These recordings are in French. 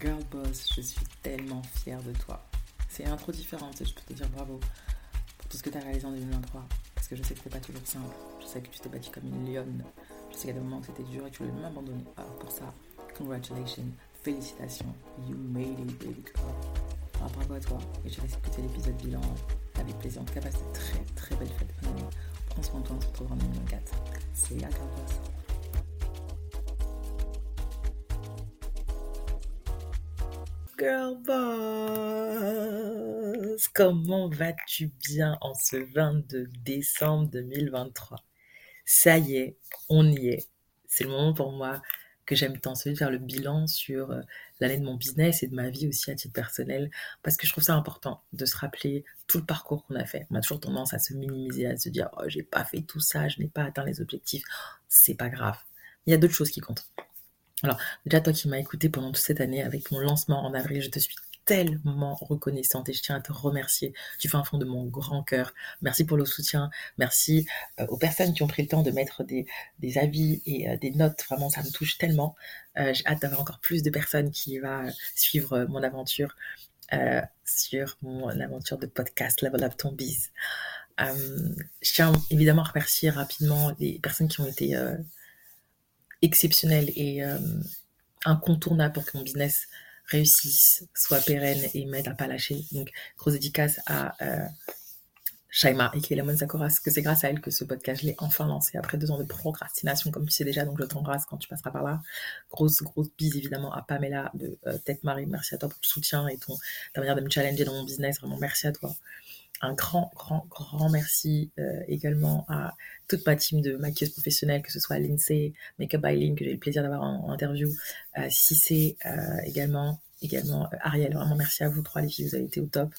Girl Boss, je suis tellement fière de toi. C'est un intro différente je peux te dire bravo pour tout ce que tu as réalisé en 2023. Parce que je sais que c'était pas toujours simple. Je sais que tu t'es bâti comme une lionne. Je sais qu'il y a des moments où c'était dur et que tu voulais même. Alors pour ça, congratulations, félicitations. You made it, baby girl. Alors bravo à toi. Et je vais écouter l'épisode bilan avec plaisir. En tout cas, passe très très belle fête. Prends soin de toi, on se retrouve en 2024. C'est la Girl Boss. Comment vas-tu bien en ce 22 décembre 2023 Ça y est, on y est. C'est le moment pour moi que j'aime tant, celui de faire le bilan sur euh, l'année de mon business et de ma vie aussi à titre personnel, parce que je trouve ça important de se rappeler tout le parcours qu'on a fait. On a toujours tendance à se minimiser, à se dire oh j'ai pas fait tout ça, je n'ai pas atteint les objectifs. C'est pas grave. Il y a d'autres choses qui comptent. Alors, déjà, toi qui m'as écouté pendant toute cette année avec mon lancement en avril, je te suis tellement reconnaissante et je tiens à te remercier. Tu fais un fond de mon grand cœur. Merci pour le soutien. Merci euh, aux personnes qui ont pris le temps de mettre des, avis et euh, des notes. Vraiment, ça me touche tellement. Euh, j'ai hâte d'avoir encore plus de personnes qui vont suivre mon aventure sur mon aventure de podcast Level Up Ton Biz. je tiens évidemment à remercier rapidement les personnes qui ont été exceptionnel et euh, incontournable pour que mon business réussisse, soit pérenne et m'aide à pas lâcher. Donc, grosse dédicace à euh, Shaima et Lemon Sakura, que c'est grâce à elle que ce podcast, je l'ai enfin lancé après deux ans de procrastination, comme tu sais déjà, donc je t'embrasse quand tu passeras par là. Grosse, grosse bise évidemment à Pamela de euh, Marie, merci à toi pour le soutien et ton, ta manière de me challenger dans mon business, vraiment merci à toi un grand, grand, grand merci euh, également à toute ma team de maquilleuses professionnelles, que ce soit Lindsay, Makeup by Lynn, que j'ai eu le plaisir d'avoir en, interview, euh, Cissé euh, également, également euh, Ariel. Vraiment merci à vous trois, les filles, vous avez été au top.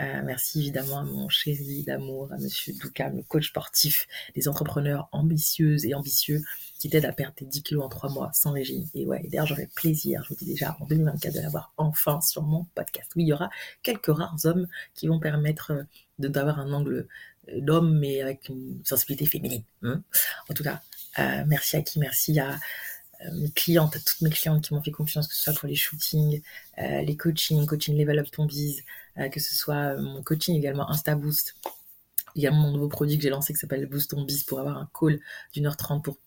Euh, merci évidemment à mon chéri d'amour, à Monsieur Doukam, le coach sportif des entrepreneurs ambitieuses et ambitieux qui t'aident à perdre tes 10 kilos en 3 mois sans régime. Et ouais, d'ailleurs, j'aurais plaisir, je vous dis déjà, en 2024 de l'avoir enfin sur mon podcast. Oui, il y aura quelques rares hommes qui vont permettre euh, d'avoir un angle euh, d'homme, mais avec une sensibilité féminine. Hein. en tout cas, merci à qui Merci à mes clientes, à toutes mes clientes qui m'ont fait confiance, que ce soit pour les shootings, les coachings, coaching level up ton bise, euh, que ce soit euh, mon coaching également Insta Boost, également mon nouveau produit que j'ai lancé qui s'appelle Boost on Biz pour avoir un call d'une heure trente pour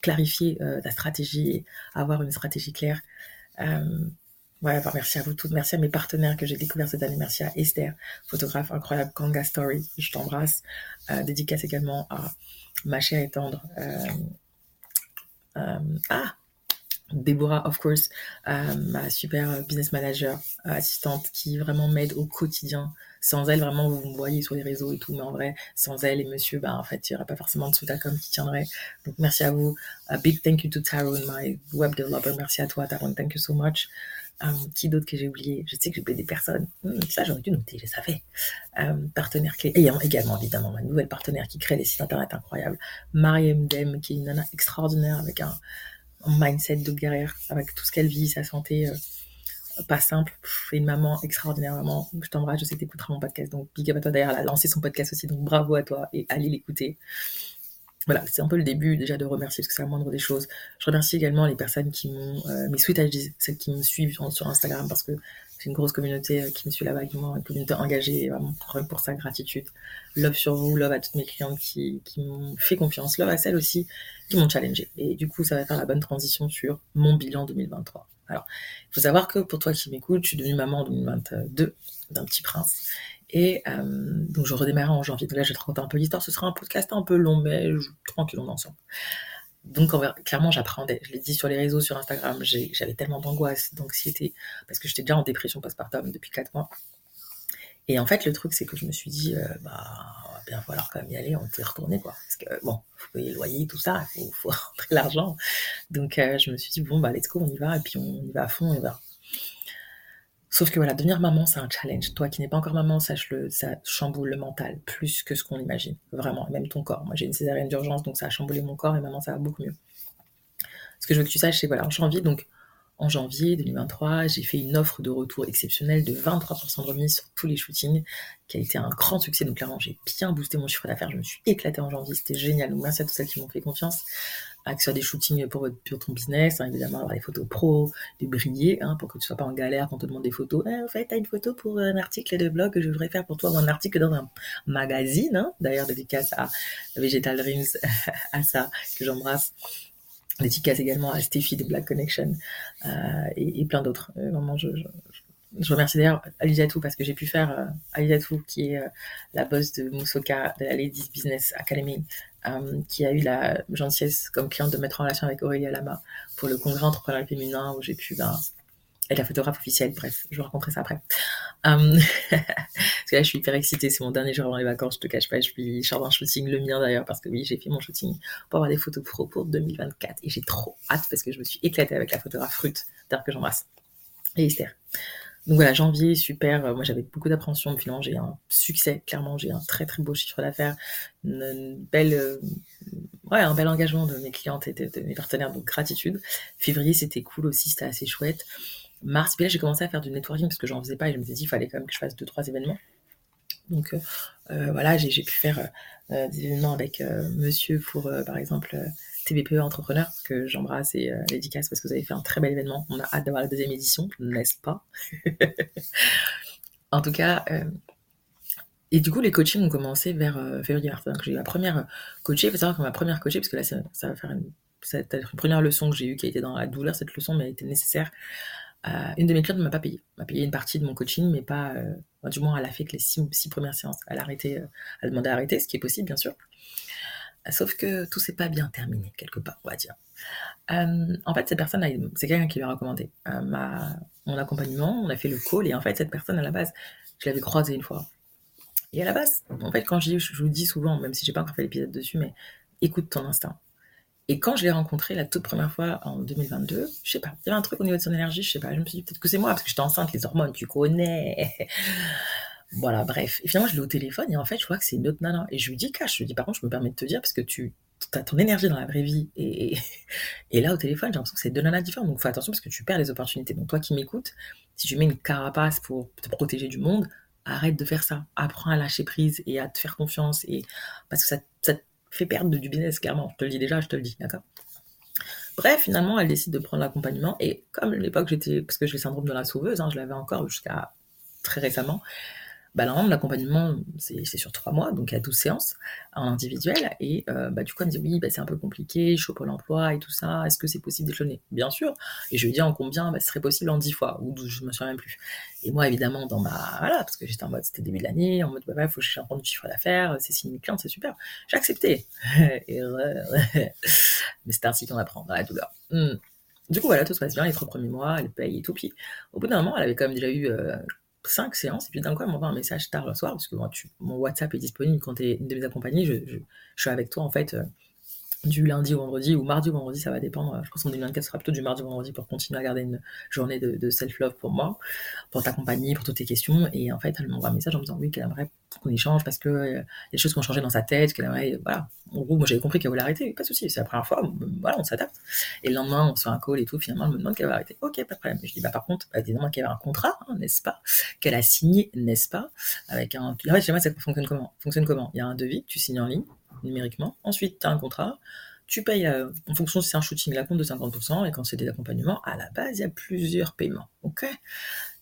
clarifier euh, ta stratégie et avoir une stratégie claire. Ouais, merci à vous toutes. Merci à mes partenaires que j'ai découvert cette année. Merci à Esther, photographe incroyable, Kanga Story. Je t'embrasse. dédicace également à ma chère et tendre. ah, Deborah, of course, euh, ma super business manager, euh, assistante, qui vraiment m'aide au quotidien. Sans elle, vraiment, vous me voyez sur les réseaux et tout, mais en vrai, sans elle et monsieur, bah, en fait, il n'y aurait pas forcément de Soutacom qui tiendrait. Donc, merci à vous. A big thank you to Tarun, my web developer. Merci à toi, Tarun. Thank you so much. Um, qui d'autre que j'ai oublié? Je sais que j'ai oublié des personnes. Hmm, ça, j'aurais dû noter, je savais. Um, partenaire clé. Et également, évidemment, ma nouvelle partenaire qui crée des sites internet incroyables. Marie Dem, qui est une nana extraordinaire avec un, mindset de guerrière avec tout ce qu'elle vit, sa santé euh, pas simple, une maman extraordinaire, vraiment. Je t'embrasse, je sais que tu écouteras mon podcast, donc big up à toi. D'ailleurs, elle a lancé son podcast aussi, donc bravo à toi et allez l'écouter. Voilà, c'est un peu le début déjà de remercier parce que c'est la moindre des choses. Je remercie également les personnes qui m'ont, euh, mes sweet celles qui me suivent sur Instagram parce que c'est une grosse communauté euh, qui me suit là-bas, une communauté engagée, vraiment pour sa gratitude. Love sur vous, love à toutes mes clientes qui, qui m'ont fait confiance, love à celles aussi qui m'ont challengé. Et du coup, ça va faire la bonne transition sur mon bilan 2023. Alors, il faut savoir que pour toi qui m'écoutes, je suis devenue maman en 2022 d'un petit prince. Et euh, donc, je redémarre en janvier. Donc là, je vais te raconter un peu l'histoire. Ce sera un podcast un peu long, mais tranquille, on ensemble. Donc, clairement, j'apprenais. Je l'ai dit sur les réseaux, sur Instagram, j'avais tellement d'angoisse, d'anxiété, parce que j'étais déjà en dépression postpartum depuis 4 mois. Et en fait, le truc, c'est que je me suis dit, euh, bah, va bien falloir quand même y aller, on peut retourner, quoi. Parce que, bon, faut payer loyer, tout ça, il faut, rentrer l'argent. Donc, euh, je me suis dit, bon, bah, let's go, on y va, et puis on y va à fond, et va. Sauf que voilà, devenir maman, c'est un challenge. Toi qui n'es pas encore maman, sache-le, ça chamboule le mental plus que ce qu'on imagine. Vraiment, même ton corps. Moi, j'ai une césarienne d'urgence, donc ça a chamboulé mon corps et maintenant ça va beaucoup mieux. Ce que je veux que tu saches, c'est voilà, en janvier, donc en janvier 2023, j'ai fait une offre de retour exceptionnelle de 23% de remise sur tous les shootings, qui a été un grand succès. Donc clairement, j'ai bien boosté mon chiffre d'affaires. Je me suis éclatée en janvier, c'était génial. Donc merci à tous celles qui m'ont fait confiance. Que ce soit des shootings pour, pour ton business, hein, évidemment, avoir des photos pro, de briller, hein, pour que tu sois pas en galère quand on te demande des photos. Eh, en fait, tu as une photo pour un article de blog que je voudrais faire pour toi, ou un article dans un magazine, hein, d'ailleurs, dédicace à Vegetal Dreams, à ça, que j'embrasse. Dédicace également à Stéphie de Black Connection, euh, et, plein d'autres. Euh, vraiment, je remercie d'ailleurs Alizatou parce que j'ai pu faire euh, Alizatou qui est euh, la boss de Musoka de la Ladies Business Academy euh, qui a eu la gentillesse comme cliente de mettre en relation avec Aurélie Lama pour le congrès entrepreneur féminin où j'ai pu ben, être la photographe officielle. Bref, je vous raconterai ça après. Euh, parce que là, je suis hyper excitée. C'est mon dernier jour avant les vacances. Je te cache pas. Je suis chargée d'un shooting, le mien d'ailleurs, parce que oui, j'ai fait mon shooting pour avoir des photos pro pour 2024. Et j'ai trop hâte parce que je me suis éclatée avec la photographe Fruit, d'ailleurs que j'embrasse. Et Esther. Donc voilà, janvier, super. Euh, moi, j'avais beaucoup d'appréhension. Finalement, j'ai un succès. Clairement, j'ai un très très beau chiffre d'affaires, belle, euh, ouais, un bel engagement de mes clientes et de, mes partenaires. Donc gratitude. Février, c'était cool aussi, c'était assez chouette. Mars, puis là, j'ai commencé à faire du networking parce que j'en faisais pas et je me suis dit, il fallait quand même que je fasse deux trois événements. Donc euh, voilà, j'ai pu faire des événements avec Monsieur pour, par exemple TBPE Entrepreneur, que j'embrasse et euh, dédicace parce que vous avez fait un très bel événement. On a hâte d'avoir la deuxième édition, n'est-ce pas? En tout cas, euh, et du coup, les coachings ont commencé vers euh. Donc, j'ai eu ma première coachée. Il faut savoir que ma première coachée, parce que là, ça, va faire une, ça une première leçon que j'ai eue qui a été dans la douleur, cette leçon, mais elle était nécessaire. une de mes clientes ne m'a pas payé. M'a payé une partie de mon coaching, mais pas. du moins, elle a fait que les six, six premières séances. Elle a arrêté, elle a demandé à arrêter, ce qui est possible, bien sûr. Sauf que tout s'est pas bien terminé, quelque part, on va dire. Euh, en fait, cette personne, c'est quelqu'un qui lui a recommandé euh, mon accompagnement, on a fait le call, et en fait, cette personne, à la base, je l'avais croisée une fois. Et à la base, en fait, quand je, je vous dis souvent, même si j'ai pas encore fait l'épisode dessus, mais écoute ton instinct. Et quand je l'ai rencontré la toute première fois en 2022, je sais pas, il y avait un truc au niveau de son énergie, je sais pas, je me suis dit peut-être que c'est moi, parce que j'étais enceinte, les hormones, tu connais. Voilà, bref. Et finalement, je l'ai au téléphone et en fait, je vois que c'est une autre nana. Et je lui dis, cache, je lui dis, par contre, je me permets de te dire parce que tu as ton énergie dans la vraie vie et, et là, au téléphone, j'ai l'impression que c'est deux nanas différentes. Donc, fais attention parce que tu perds les opportunités. Donc, toi qui m'écoutes, si tu mets une carapace pour te protéger du monde, arrête de faire ça. Apprends à lâcher prise et à te faire confiance et parce que ça, ça te fait perdre du business, clairement. Je te le dis déjà, je te le dis, d'accord? Bref, finalement, elle décide de prendre l'accompagnement. Et comme à l'époque, j'étais, parce que j'ai le syndrome de la sauveuse, hein, je l'avais encore jusqu'à très récemment, bah, normalement, l'accompagnement, c'est sur trois mois, donc a 12 séances en individuel. Et euh, bah, du coup, elle me dit Oui, bah, c'est un peu compliqué, je suis au Pôle emploi et tout ça, est-ce que c'est possible d'échelonner Bien sûr. Et je lui dis en combien? Bah, Ce serait possible en 10 fois, ou 12, je me souviens même plus. Et moi, évidemment, dans ma. Voilà, parce que j'étais en mode, c'était début de l'année, en mode, bah, il faut que je un du chiffre d'affaires, c'est 6 000 clients, c'est super. J'ai accepté. Mais c'est ainsi qu'on apprend dans la douleur. Hmm. Du coup, voilà, tout se passe bien les trois premiers mois, elle paye et tout. Puis, au bout d'un moment, elle avait quand même déjà eu euh, cinq séances, et puis d'un coup, elle m'envoie un message tard le soir, parce que mon WhatsApp est disponible quand tu es une de mes accompagnées, je, je, je, suis avec toi, en fait, euh, du lundi au vendredi ou mardi au vendredi, ça va dépendre. Je pense qu'en 2024, ce sera plutôt du mardi au vendredi pour continuer à garder une journée de, self-love pour moi, pour t'accompagner, pour toutes tes questions. Et en fait, elle m'envoie un message en me disant oui, qu'elle aimerait qu'on échange parce que euh, des choses qui ont changé dans sa tête, qu'elle aimerait, voilà. En gros, moi j'avais compris qu'elle voulait arrêter, pas de souci, c'est la première fois, voilà, on s'adapte. Et le lendemain, on se fait un call et tout, finalement, elle me demande qu'elle va arrêter. Ok, pas de problème. Je dis bah par contre, elle demande qu'elle a un contrat, hein, n'est-ce pas, qu'elle a signé, n'est-ce pas, avec un. En fait, pas, ça fonctionne comment? Fonctionne comment? Il y a un devis, tu signes en ligne numériquement. Ensuite, tu as un contrat tu payes en fonction si c'est un shooting la compte de 50%, et quand c'est des accompagnements, à la base, il y a plusieurs paiements. Ok?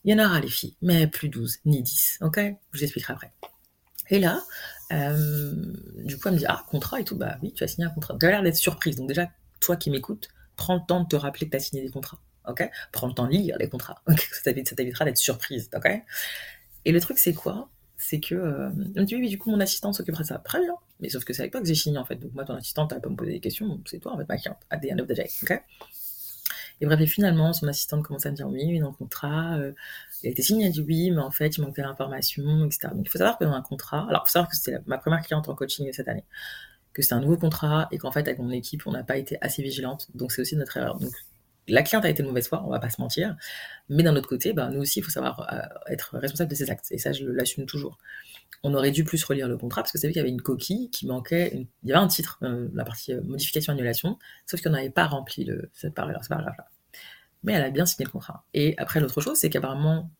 Il y en aura les filles, mais plus 12, ni 10. Ok? Je vous expliquerai après. Et là, euh, du coup, elle me dit Ah, contrat et tout. Bah oui, tu as signé un contrat. Tu as l'air d'être surprise. Donc, déjà, toi qui m'écoutes, prends le temps de te rappeler que tu as signé des contrats. Ok? Prends le temps de lire les contrats. Ça t'évitera d'être surprise. Ok? Et le truc, c'est quoi? C'est que euh, me dit oui, du coup mon assistante s'occupera de ça. Très bien. Mais sauf que c'est avec toi que j'ai signé en fait. Donc moi ton assistante, elle pas me poser des questions, c'est toi en fait ma cliente. À the end of the day, ok? Et bref, et finalement, son assistante commence à me dire oui, oui, dans le contrat, euh, il a été signé, elle dit oui, mais en fait, il manque telle information, etc. Donc il faut savoir que dans un contrat, alors il faut savoir que c'était ma première cliente en coaching cette année, que c'est un nouveau contrat et qu'en fait, avec mon équipe, on n'a pas été assez vigilante. Donc c'est aussi notre erreur. Donc la cliente a été de mauvaise foi, on va pas se mentir. Mais d'un autre côté, bah, nous aussi, il faut savoir euh, être responsable de ses actes. Et ça, je l'assume toujours. On aurait dû plus relire le contrat parce que c'est vrai qu'il y avait une coquille qui manquait. Il y avait un titre, euh, la partie euh, modification annulation, sauf qu'on n'avait pas rempli le, cette paragraphe-là. Mais elle a bien signé le contrat. Et après, l'autre chose, c'est qu'apparemment,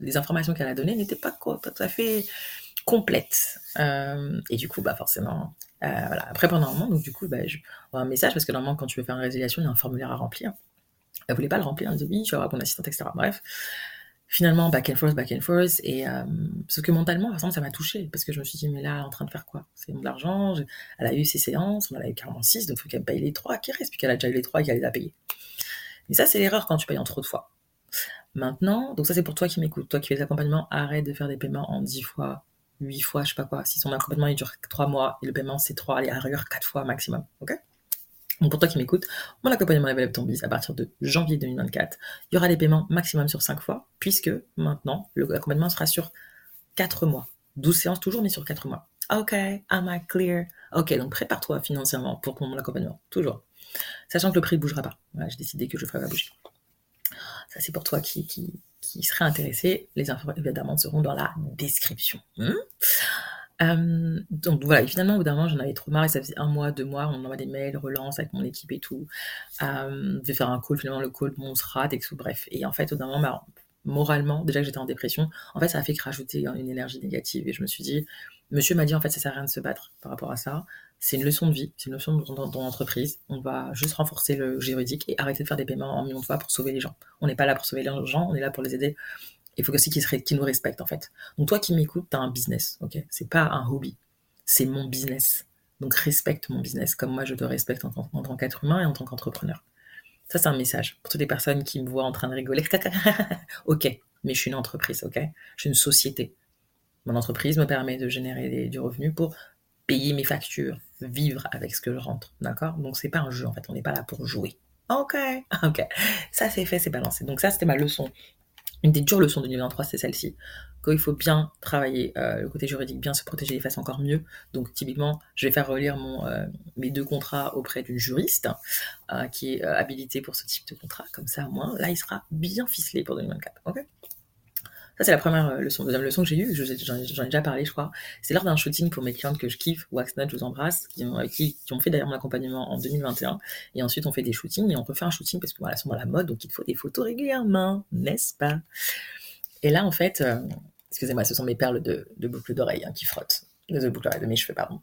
les informations qu'elle a données n'étaient pas tout à fait complète. Euh, et du coup, bah forcément, voilà. Après, pendant un moment, donc du coup, bah, un message parce que normalement, quand tu veux faire une résiliation, il y a un formulaire à remplir. Elle voulait pas le remplir, elle dit oui, tu vas avoir ton assistante, etc. Bref. Finalement, back and forth, back and forth. Et euh, que mentalement, par exemple, ça m'a touché parce que je me suis dit, mais là, en train de faire quoi? C'est de l'argent. Elle a eu ses séances, on en a eu 46, donc il faut qu'elle paye les trois qui restent, puis qu'elle a déjà eu les trois et qu'elle les a payés. Mais ça, c'est l'erreur quand tu payes en trop de fois. Maintenant, donc ça, c'est pour toi qui m'écoutes, toi qui fais des accompagnements, arrête de faire des paiements en 10 fois, 8 fois, je sais pas quoi. Si son accompagnement il dure 3 mois et le paiement c'est 3, allez, rigueur 4 fois maximum. Ok? Donc pour toi qui m'écoutes, mon accompagnement Level Up Ton à partir de janvier 2024, il y aura des paiements maximum sur 5 fois, puisque maintenant, l'accompagnement sera sur 4 mois. 12 séances toujours, mais sur 4 mois. Ok, am I clear? Ok, donc prépare-toi financièrement pour mon accompagnement, toujours. Sachant que le prix ne bougera pas. Voilà, j'ai décidé que je ne ferai pas bouger. Ça, c'est pour toi qui, qui, qui serait intéressé. Les infos, évidemment, seront dans la description. Hmm? Euh, donc voilà, et finalement, au bout d'un moment, j'en avais trop marre, et ça faisait un mois, deux mois, on envoie des mails, relance avec mon équipe et tout. Euh, je vais faire un call, finalement, le call, bon, on se rate et tout, bref. Et en fait, au bout d'un moment, bah, moralement, déjà que j'étais en dépression, en fait, ça a fait que rajouter une énergie négative. Et je me suis dit, monsieur m'a dit, en fait, ça sert à rien de se battre par rapport à ça. C'est une leçon de vie, c'est une leçon dans l'entreprise. On va juste renforcer le juridique et arrêter de faire des paiements en millions de fois pour sauver les gens. On n'est pas là pour sauver les gens, on est là pour les aider il faut aussi qu'ils nous respectent en fait. Donc toi qui m'écoutes, tu as un business, ok? C'est pas un hobby, c'est mon business. Donc respecte mon business comme moi je te respecte en, tant qu'être humain et en tant qu'entrepreneur. Ça c'est un message pour toutes les personnes qui me voient en train de rigoler. ok, mais je suis une entreprise, ok? Je suis une société. Mon entreprise me permet de générer du revenu pour payer mes factures, vivre avec ce que je rentre, d'accord? Donc c'est pas un jeu en fait, on n'est pas là pour jouer. Ok, ok, ça c'est fait, c'est balancé. Donc ça c'était ma leçon une des dures leçons de 2023, c'est celle-ci. Qu'il faut bien travailler euh, le côté juridique, bien se protéger les faces encore mieux. Donc, typiquement, je vais faire relire euh, mes deux contrats auprès d'une juriste euh, qui est habilitée pour ce type de contrat. Comme ça, au moins, là, il sera bien ficelé pour 2024. Ok? Ça, c'est la première euh, leçon. Deuxième leçon que j'ai eue, j'en ai déjà parlé, je crois. C'est lors d'un shooting pour mes clientes que je kiffe, Waxnut, je vous embrasse, qui ont, fait d'ailleurs mon accompagnement en 2021. Et ensuite, on fait des shootings et on refait un shooting parce que voilà, sont dans la mode, donc il faut des photos régulièrement, n'est-ce pas? Et là, en fait, euh, excusez-moi, ce sont mes perles de, boucles d'oreilles hein, qui frottent. De boucles d'oreilles, mes cheveux, pardon.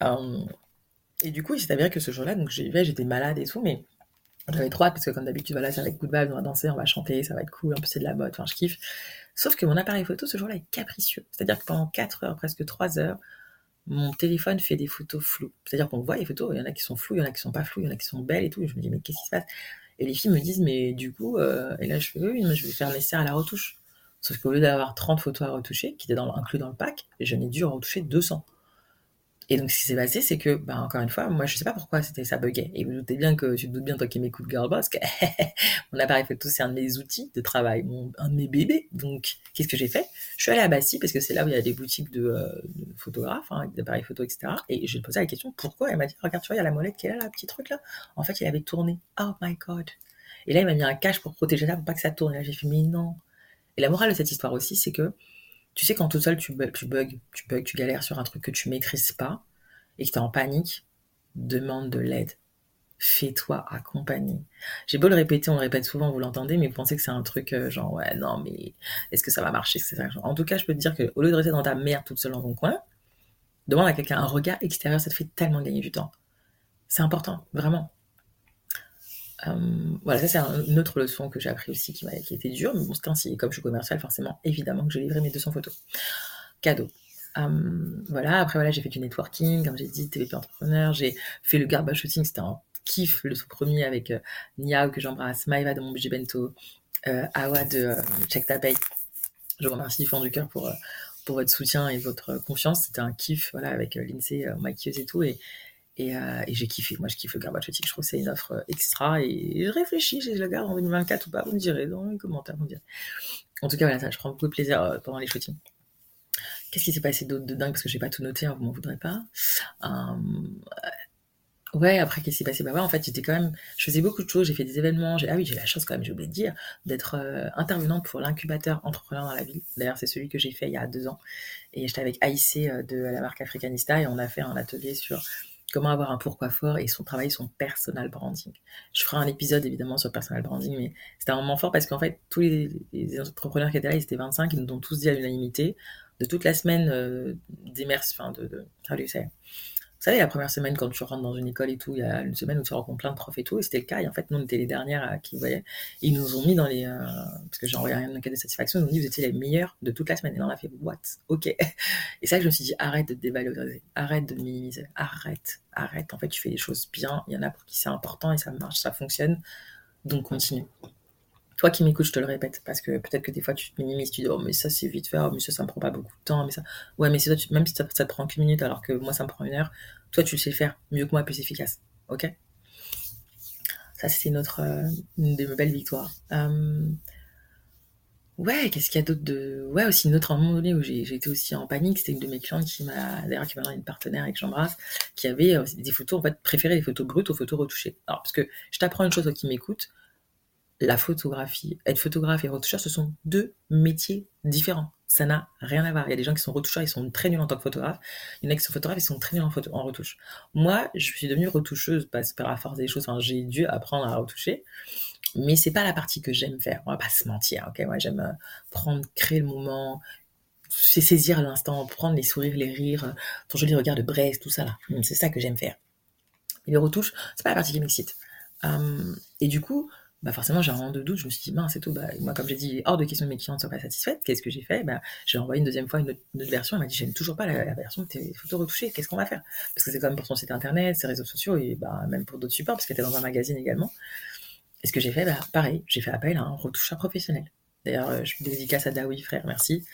um, et du coup, il s'est avéré que ce jour-là, donc j'étais malade et tout, mais j'avais trop parce que comme d'habitude, voilà, c'est avec coup de balle, on va danser, on va chanter, ça va être cool, en plus c'est de la mode, enfin je kiffe. Sauf que mon appareil photo ce jour-là est capricieux. C'est-à-dire que pendant 4 heures, presque 3 heures, mon téléphone fait des photos floues. C'est-à-dire qu'on voit les photos, il y en a qui sont floues, il y en a qui sont pas floues, il y en a qui sont belles et tout. Et je me dis, mais qu'est-ce qui se passe? Et les filles me disent, mais du coup, euh, et là je fais, oui, je vais faire nécessaire à la retouche. Sauf qu'au lieu d'avoir 30 photos à retoucher, qui étaient inclus dans le pack, j'en ai dû retoucher 200. Et donc, ce qui s'est passé, c'est que, bah, encore une fois, moi, je sais pas pourquoi c'était ça buguait. Et vous doutez bien que, tu te doutes bien, toi qui m'écoutes, Girlboss, que mon appareil photo, c'est un de mes outils de travail, un de mes bébés. Donc, qu'est-ce que j'ai fait? Je suis allée à Bastille, parce que c'est là où il y a des boutiques de, euh, photographes, hein, d'appareils photo, etc. Et j'ai posé la question, pourquoi? Elle m'a dit, regarde, tu vois, il y a la molette qui est là, là, petit truc là. En fait, il avait tourné. Oh my god. Et là, il m'a mis un cache pour protéger ça, pour pas que ça tourne. Et là, j'ai fait, mais non. Et la morale de cette histoire aussi, c'est que, tu sais, quand tout seul, tu, bugs, tu bugs, tu galères sur un truc que tu maîtrises pas, et que tu es en panique, demande de l'aide. Fais-toi accompagner. J'ai beau le répéter, on le répète souvent, vous l'entendez, mais vous pensez que c'est un truc euh, genre, ouais, non, mais est-ce que ça va marcher En tout cas, je peux te dire qu'au lieu de rester dans ta merde toute seule dans ton coin, demande à quelqu'un un regard extérieur, ça te fait tellement gagner du temps. C'est important, vraiment. Euh, voilà, ça c'est une autre leçon que j'ai appris aussi qui, qui était dure, mais bon, c'est ainsi. comme je suis commercial, forcément, évidemment que je livrais mes 200 photos. Cadeau. Hum, voilà, après voilà, j'ai fait du networking, comme j'ai dit, TVP entrepreneur, j'ai fait le garbage shooting, c'était un kiff, le tout premier avec euh, Niao que j'embrasse, Maïva de mon budget bento, euh, Awa de euh, Check Ta Pay. Je vous remercie fond du cœur pour, pour votre soutien et votre confiance. C'était un kiff, voilà, avec l'INSEE, maquilleuse et tout, et, et, j'ai kiffé. Moi, je kiffe le garbage shooting. Je trouve que c'est une offre extra et je réfléchis, je le garde en 2024 ou pas, vous me direz dans les commentaires, vous me direz. En tout cas, voilà, ça, je prends beaucoup de plaisir pendant les shootings. Qu'est-ce qui s'est passé d'autre de dingue? Parce que j'ai pas tout noté, hein, vous m'en voudrez pas. Ouais, après, qu'est-ce qui s'est passé? Bah ouais, en fait, j'étais quand même. Je faisais beaucoup de choses, j'ai fait des événements. Ah oui, j'ai la chance quand même, j'ai oublié de dire, d'être euh, intervenante pour l'incubateur entrepreneur dans la ville. D'ailleurs, c'est celui que j'ai fait il y a deux ans. Et j'étais avec Aïssé euh, de la marque Africanista et on a fait un atelier sur comment avoir un pourquoi fort et son travail, son personal branding. Je ferai un épisode évidemment sur personal branding, mais c'était un moment fort parce qu'en fait, tous les, entrepreneurs qui étaient là, ils étaient 25, ils nous ont tous dit à l'unanimité, de toute la semaine euh, d'immersion, enfin de, de, how do you savez, la première semaine, quand tu rentres dans une école et tout, il y a une semaine où tu rencontres plein de profs et tout, et c'était le cas. Et en fait, nous, on était les dernières qui voyaient. Et ils nous ont mis dans les. Euh, parce que j'ai envoyé un cas de satisfaction, ils nous ont dit, vous étiez les meilleurs de toute la semaine. Et là, on a fait, what? Ok. Et ça, je me suis dit, arrête de dévaloriser, arrête de minimiser, arrête, arrête. En fait, tu fais des choses bien, il y en a pour qui c'est important et ça marche, ça fonctionne. Donc, continue. Toi qui m'écoutes, je te le répète, parce que peut-être que des fois tu te minimises, tu dis oh mais ça c'est vite fait, oh mais ça ça me prend pas beaucoup de temps, mais ça, ouais mais c'est toi, même si ça, te prend qu'une minute alors que moi ça me prend une heure, toi tu le sais faire mieux que moi, plus efficace, ok? Ça c'est notre euh, une de mes belles victoires. Euh, ouais, qu'est-ce qu'il y a d'autre de, ouais aussi une autre un moment donné où j'ai été aussi en panique, c'était une de mes clientes qui m'a, d'ailleurs qui m'a donné une partenaire et que j'embrasse, qui avait euh, des photos en fait préféré les photos brutes aux photos retouchées. Alors parce que je t'apprends une chose toi qui m'écoute la photographie, être photographe et retoucheur, ce sont deux métiers différents. Ça n'a rien à voir. Il y a des gens qui sont retoucheurs, ils sont très nuls en tant que photographe. Il y en a qui sont photographes, ils sont très nuls en, retouche. Moi, je suis devenue retoucheuse parce par la force des choses. J'ai dû apprendre à retoucher. Mais c'est pas la partie que j'aime faire. On va pas se mentir, ok? Moi, j'aime euh, prendre, créer le moment, saisir l'instant, prendre les sourires, les rires, ton joli regard de Brest, tout ça là. C'est ça que j'aime faire. Et les retouches, c'est pas la partie qui m'excite. Hum, et du coup, bah forcément j'ai un moment de doute, je me suis dit, c'est tout, bah, moi comme j'ai dit, hors de question que mes clientes soient pas satisfaites, qu'est-ce que j'ai fait? Bah, J'ai envoyé une deuxième fois une autre, version, elle m'a dit, j'aime toujours pas la, version de tes photos retouchées, qu'est-ce qu'on va faire? Parce que c'est quand même pour son site internet, ses réseaux sociaux, et bah, même pour d'autres supports, parce qu'elle était dans un magazine également. Et ce que j'ai fait, bah, pareil, j'ai fait appel à un retoucheur professionnel. D'ailleurs, euh, je dédicace à Daoui, frère, merci.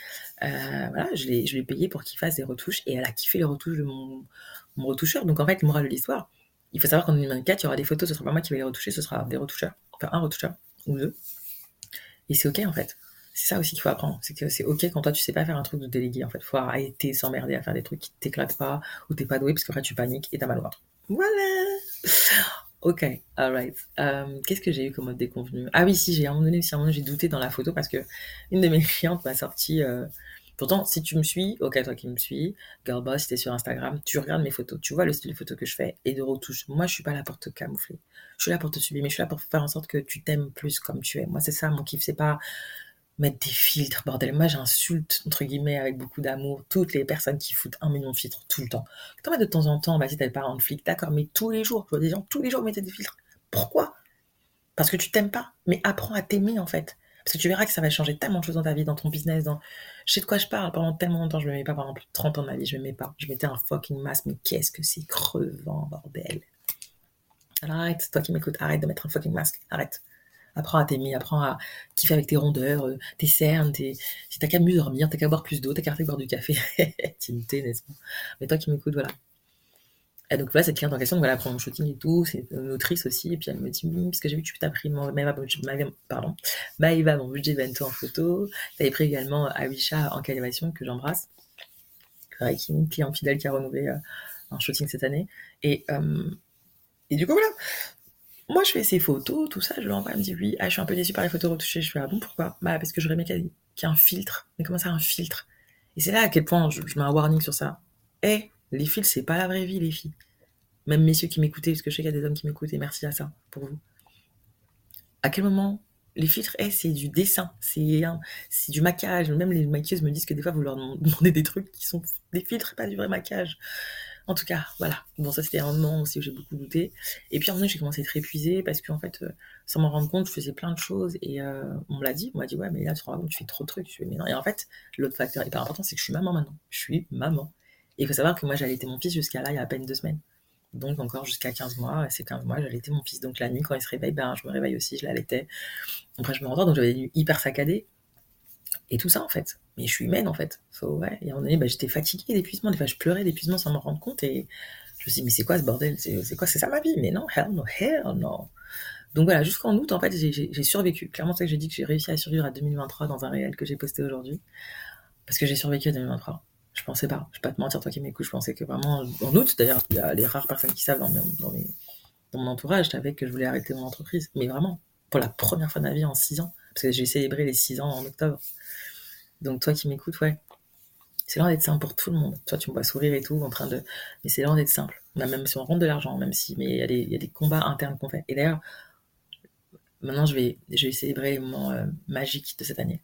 Euh, voilà, je l'ai, je l'ai payé pour qu'il fasse des retouches, et elle a kiffé les retouches de mon, mon retoucheur. Donc en fait, moral de l'histoire, il faut savoir qu'en 2024, il y aura des photos, ce sera pas moi qui vais les retoucher, ce sera des retoucheurs, un retoucheur ou deux. Et c'est ok en fait. C'est ça aussi qu'il faut apprendre. C'est que c'est ok quand toi tu sais pas faire un truc de délégué en fait. Faut arrêter s'emmerder à faire des trucs qui t'éclatent pas ou t'es pas doué parce qu'après tu paniques et t'as mal au ventre. Voilà. Ok, alright. Euh, Qu'est-ce que j'ai eu comme mode déconvenu Ah oui, si, j'ai un moment donné, moment j'ai douté dans la photo parce que une de mes clientes m'a sorti euh, Pourtant, si tu me suis, ok, toi qui me suis, Girlboss, si t'es sur Instagram, tu regardes mes photos, tu vois le style de photo que je fais et de retouche. Moi, je suis pas là pour te camoufler. Je suis là pour te sublimer, je suis là pour faire en sorte que tu t'aimes plus comme tu es. Moi, c'est ça mon kiff, c'est pas mettre des filtres, bordel. Moi, j'insulte, entre guillemets, avec beaucoup d'amour, toutes les personnes qui foutent un million de filtres tout le temps. T'en mets de temps en temps, vas-y, t'as pas en flic, d'accord, mais tous les jours, je vois des gens tous les jours mettre des filtres. Pourquoi? Parce que tu t'aimes pas. Mais apprends à t'aimer, en fait. Parce que tu verras que ça va changer tellement de choses dans ta vie, dans ton business, dans... Je sais de quoi je parle. Pendant tellement longtemps, je me mets pas, plus de 30 ans de ma vie, je me mets pas. Je mettais un fucking masque, mais qu'est-ce que c'est crevant, bordel. Alors arrête, toi qui m'écoutes, arrête de mettre un fucking masque, arrête. Apprends à t'aimer, apprends à kiffer avec tes rondeurs, euh, tes cernes, tes... si t'as qu'à mieux dormir, t'as qu'à boire plus d'eau, t'as qu'à boire du café. Timité, n'est-ce pas? Mais toi qui m'écoutes, voilà. Et donc voilà, cette cliente en question, donc elle prend mon shooting et tout, c'est une autrice aussi, et puis elle me dit, oui, parce que j'ai vu que tu t'as pris mon, Maëva, pardon, mon budget bento en photo, t'avais pris également Awisha en calibration, que j'embrasse, qui est une cliente fidèle qui a renouvelé euh, un shooting cette année, et, euh, et du coup voilà, moi je fais ces photos, tout ça, je lui envoie, elle me dit oui, ah, je suis un peu déçue par les photos retouchées, je fais ah bon pourquoi? Bah parce que j'aurais aimé qu'il y ait un filtre, mais comment ça un filtre? Et c'est là à quel point je, mets un warning sur ça. Eh, les fils, c'est pas la vraie vie, les filles. Même messieurs qui m'écoutaient, parce que je sais qu'il y a des hommes qui m'écoutent, et merci à ça, pour vous. À quel moment les filtres, eh, c'est du dessin, c'est c'est du maquillage. Même les maquilleuses me disent que des fois, vous leur demandez des trucs qui sont des filtres, pas du vrai maquillage. En tout cas, voilà. Bon, ça, c'était un moment aussi où j'ai beaucoup douté. Et puis, en fait, j'ai commencé à être épuisée parce qu'en fait, euh, sans m'en rendre compte, je faisais plein de choses. Et euh, on me l'a dit. On m'a dit, ouais, mais là, tu te rends compte, tu fais trop de trucs. mais non. Et en fait, l'autre facteur hyper important, c'est que je suis maman maintenant. Je suis maman. Et il faut savoir que moi, j'allais mon fils jusqu'à là, il y a à peine deux semaines. Donc, encore jusqu'à 15 mois. C'est 15 mois, j'allais mon fils. Donc, la nuit, quand il se réveille, ben, je me réveille aussi, je l'allaitais. Après, je me rendors. Donc, j'avais hyper saccadé. Et tout ça, en fait. Mais je suis humaine, en fait. ouais. Et à un moment donné, ben, j'étais fatiguée d'épuisement. Des fois, je pleurais d'épuisement sans m'en rendre compte. Et je me suis dit, mais c'est quoi ce bordel? C'est quoi? C'est ça ma vie? Mais non, hell no, hell no. Donc voilà, jusqu'en août, en fait, j'ai survécu. Clairement, c'est que j'ai dit que j'ai réussi à survivre à 2023 dans un réel que j'ai posté aujourd'hui. Parce que j'ai survécu à 2023. Je pensais pas. Je vais pas te mentir, toi qui m'écoutes, je pensais que vraiment, en août, d'ailleurs, il y a les rares personnes qui savent dans, mon entourage, je savais que je voulais arrêter mon entreprise. Mais vraiment, pour la première fois de ma vie en six ans, parce que j'ai célébré les six ans en octobre. Donc toi qui m'écoutes, ouais, c'est loin d'être simple pour tout le monde. Toi, tu me vois sourire et tout, en train de, mais c'est loin d'être simple. Même si on rentre de l'argent, même si, mais il y, a des, combats internes qu'on fait. Et d'ailleurs, maintenant, je vais, je vais célébrer moments euh, magiques de cette année.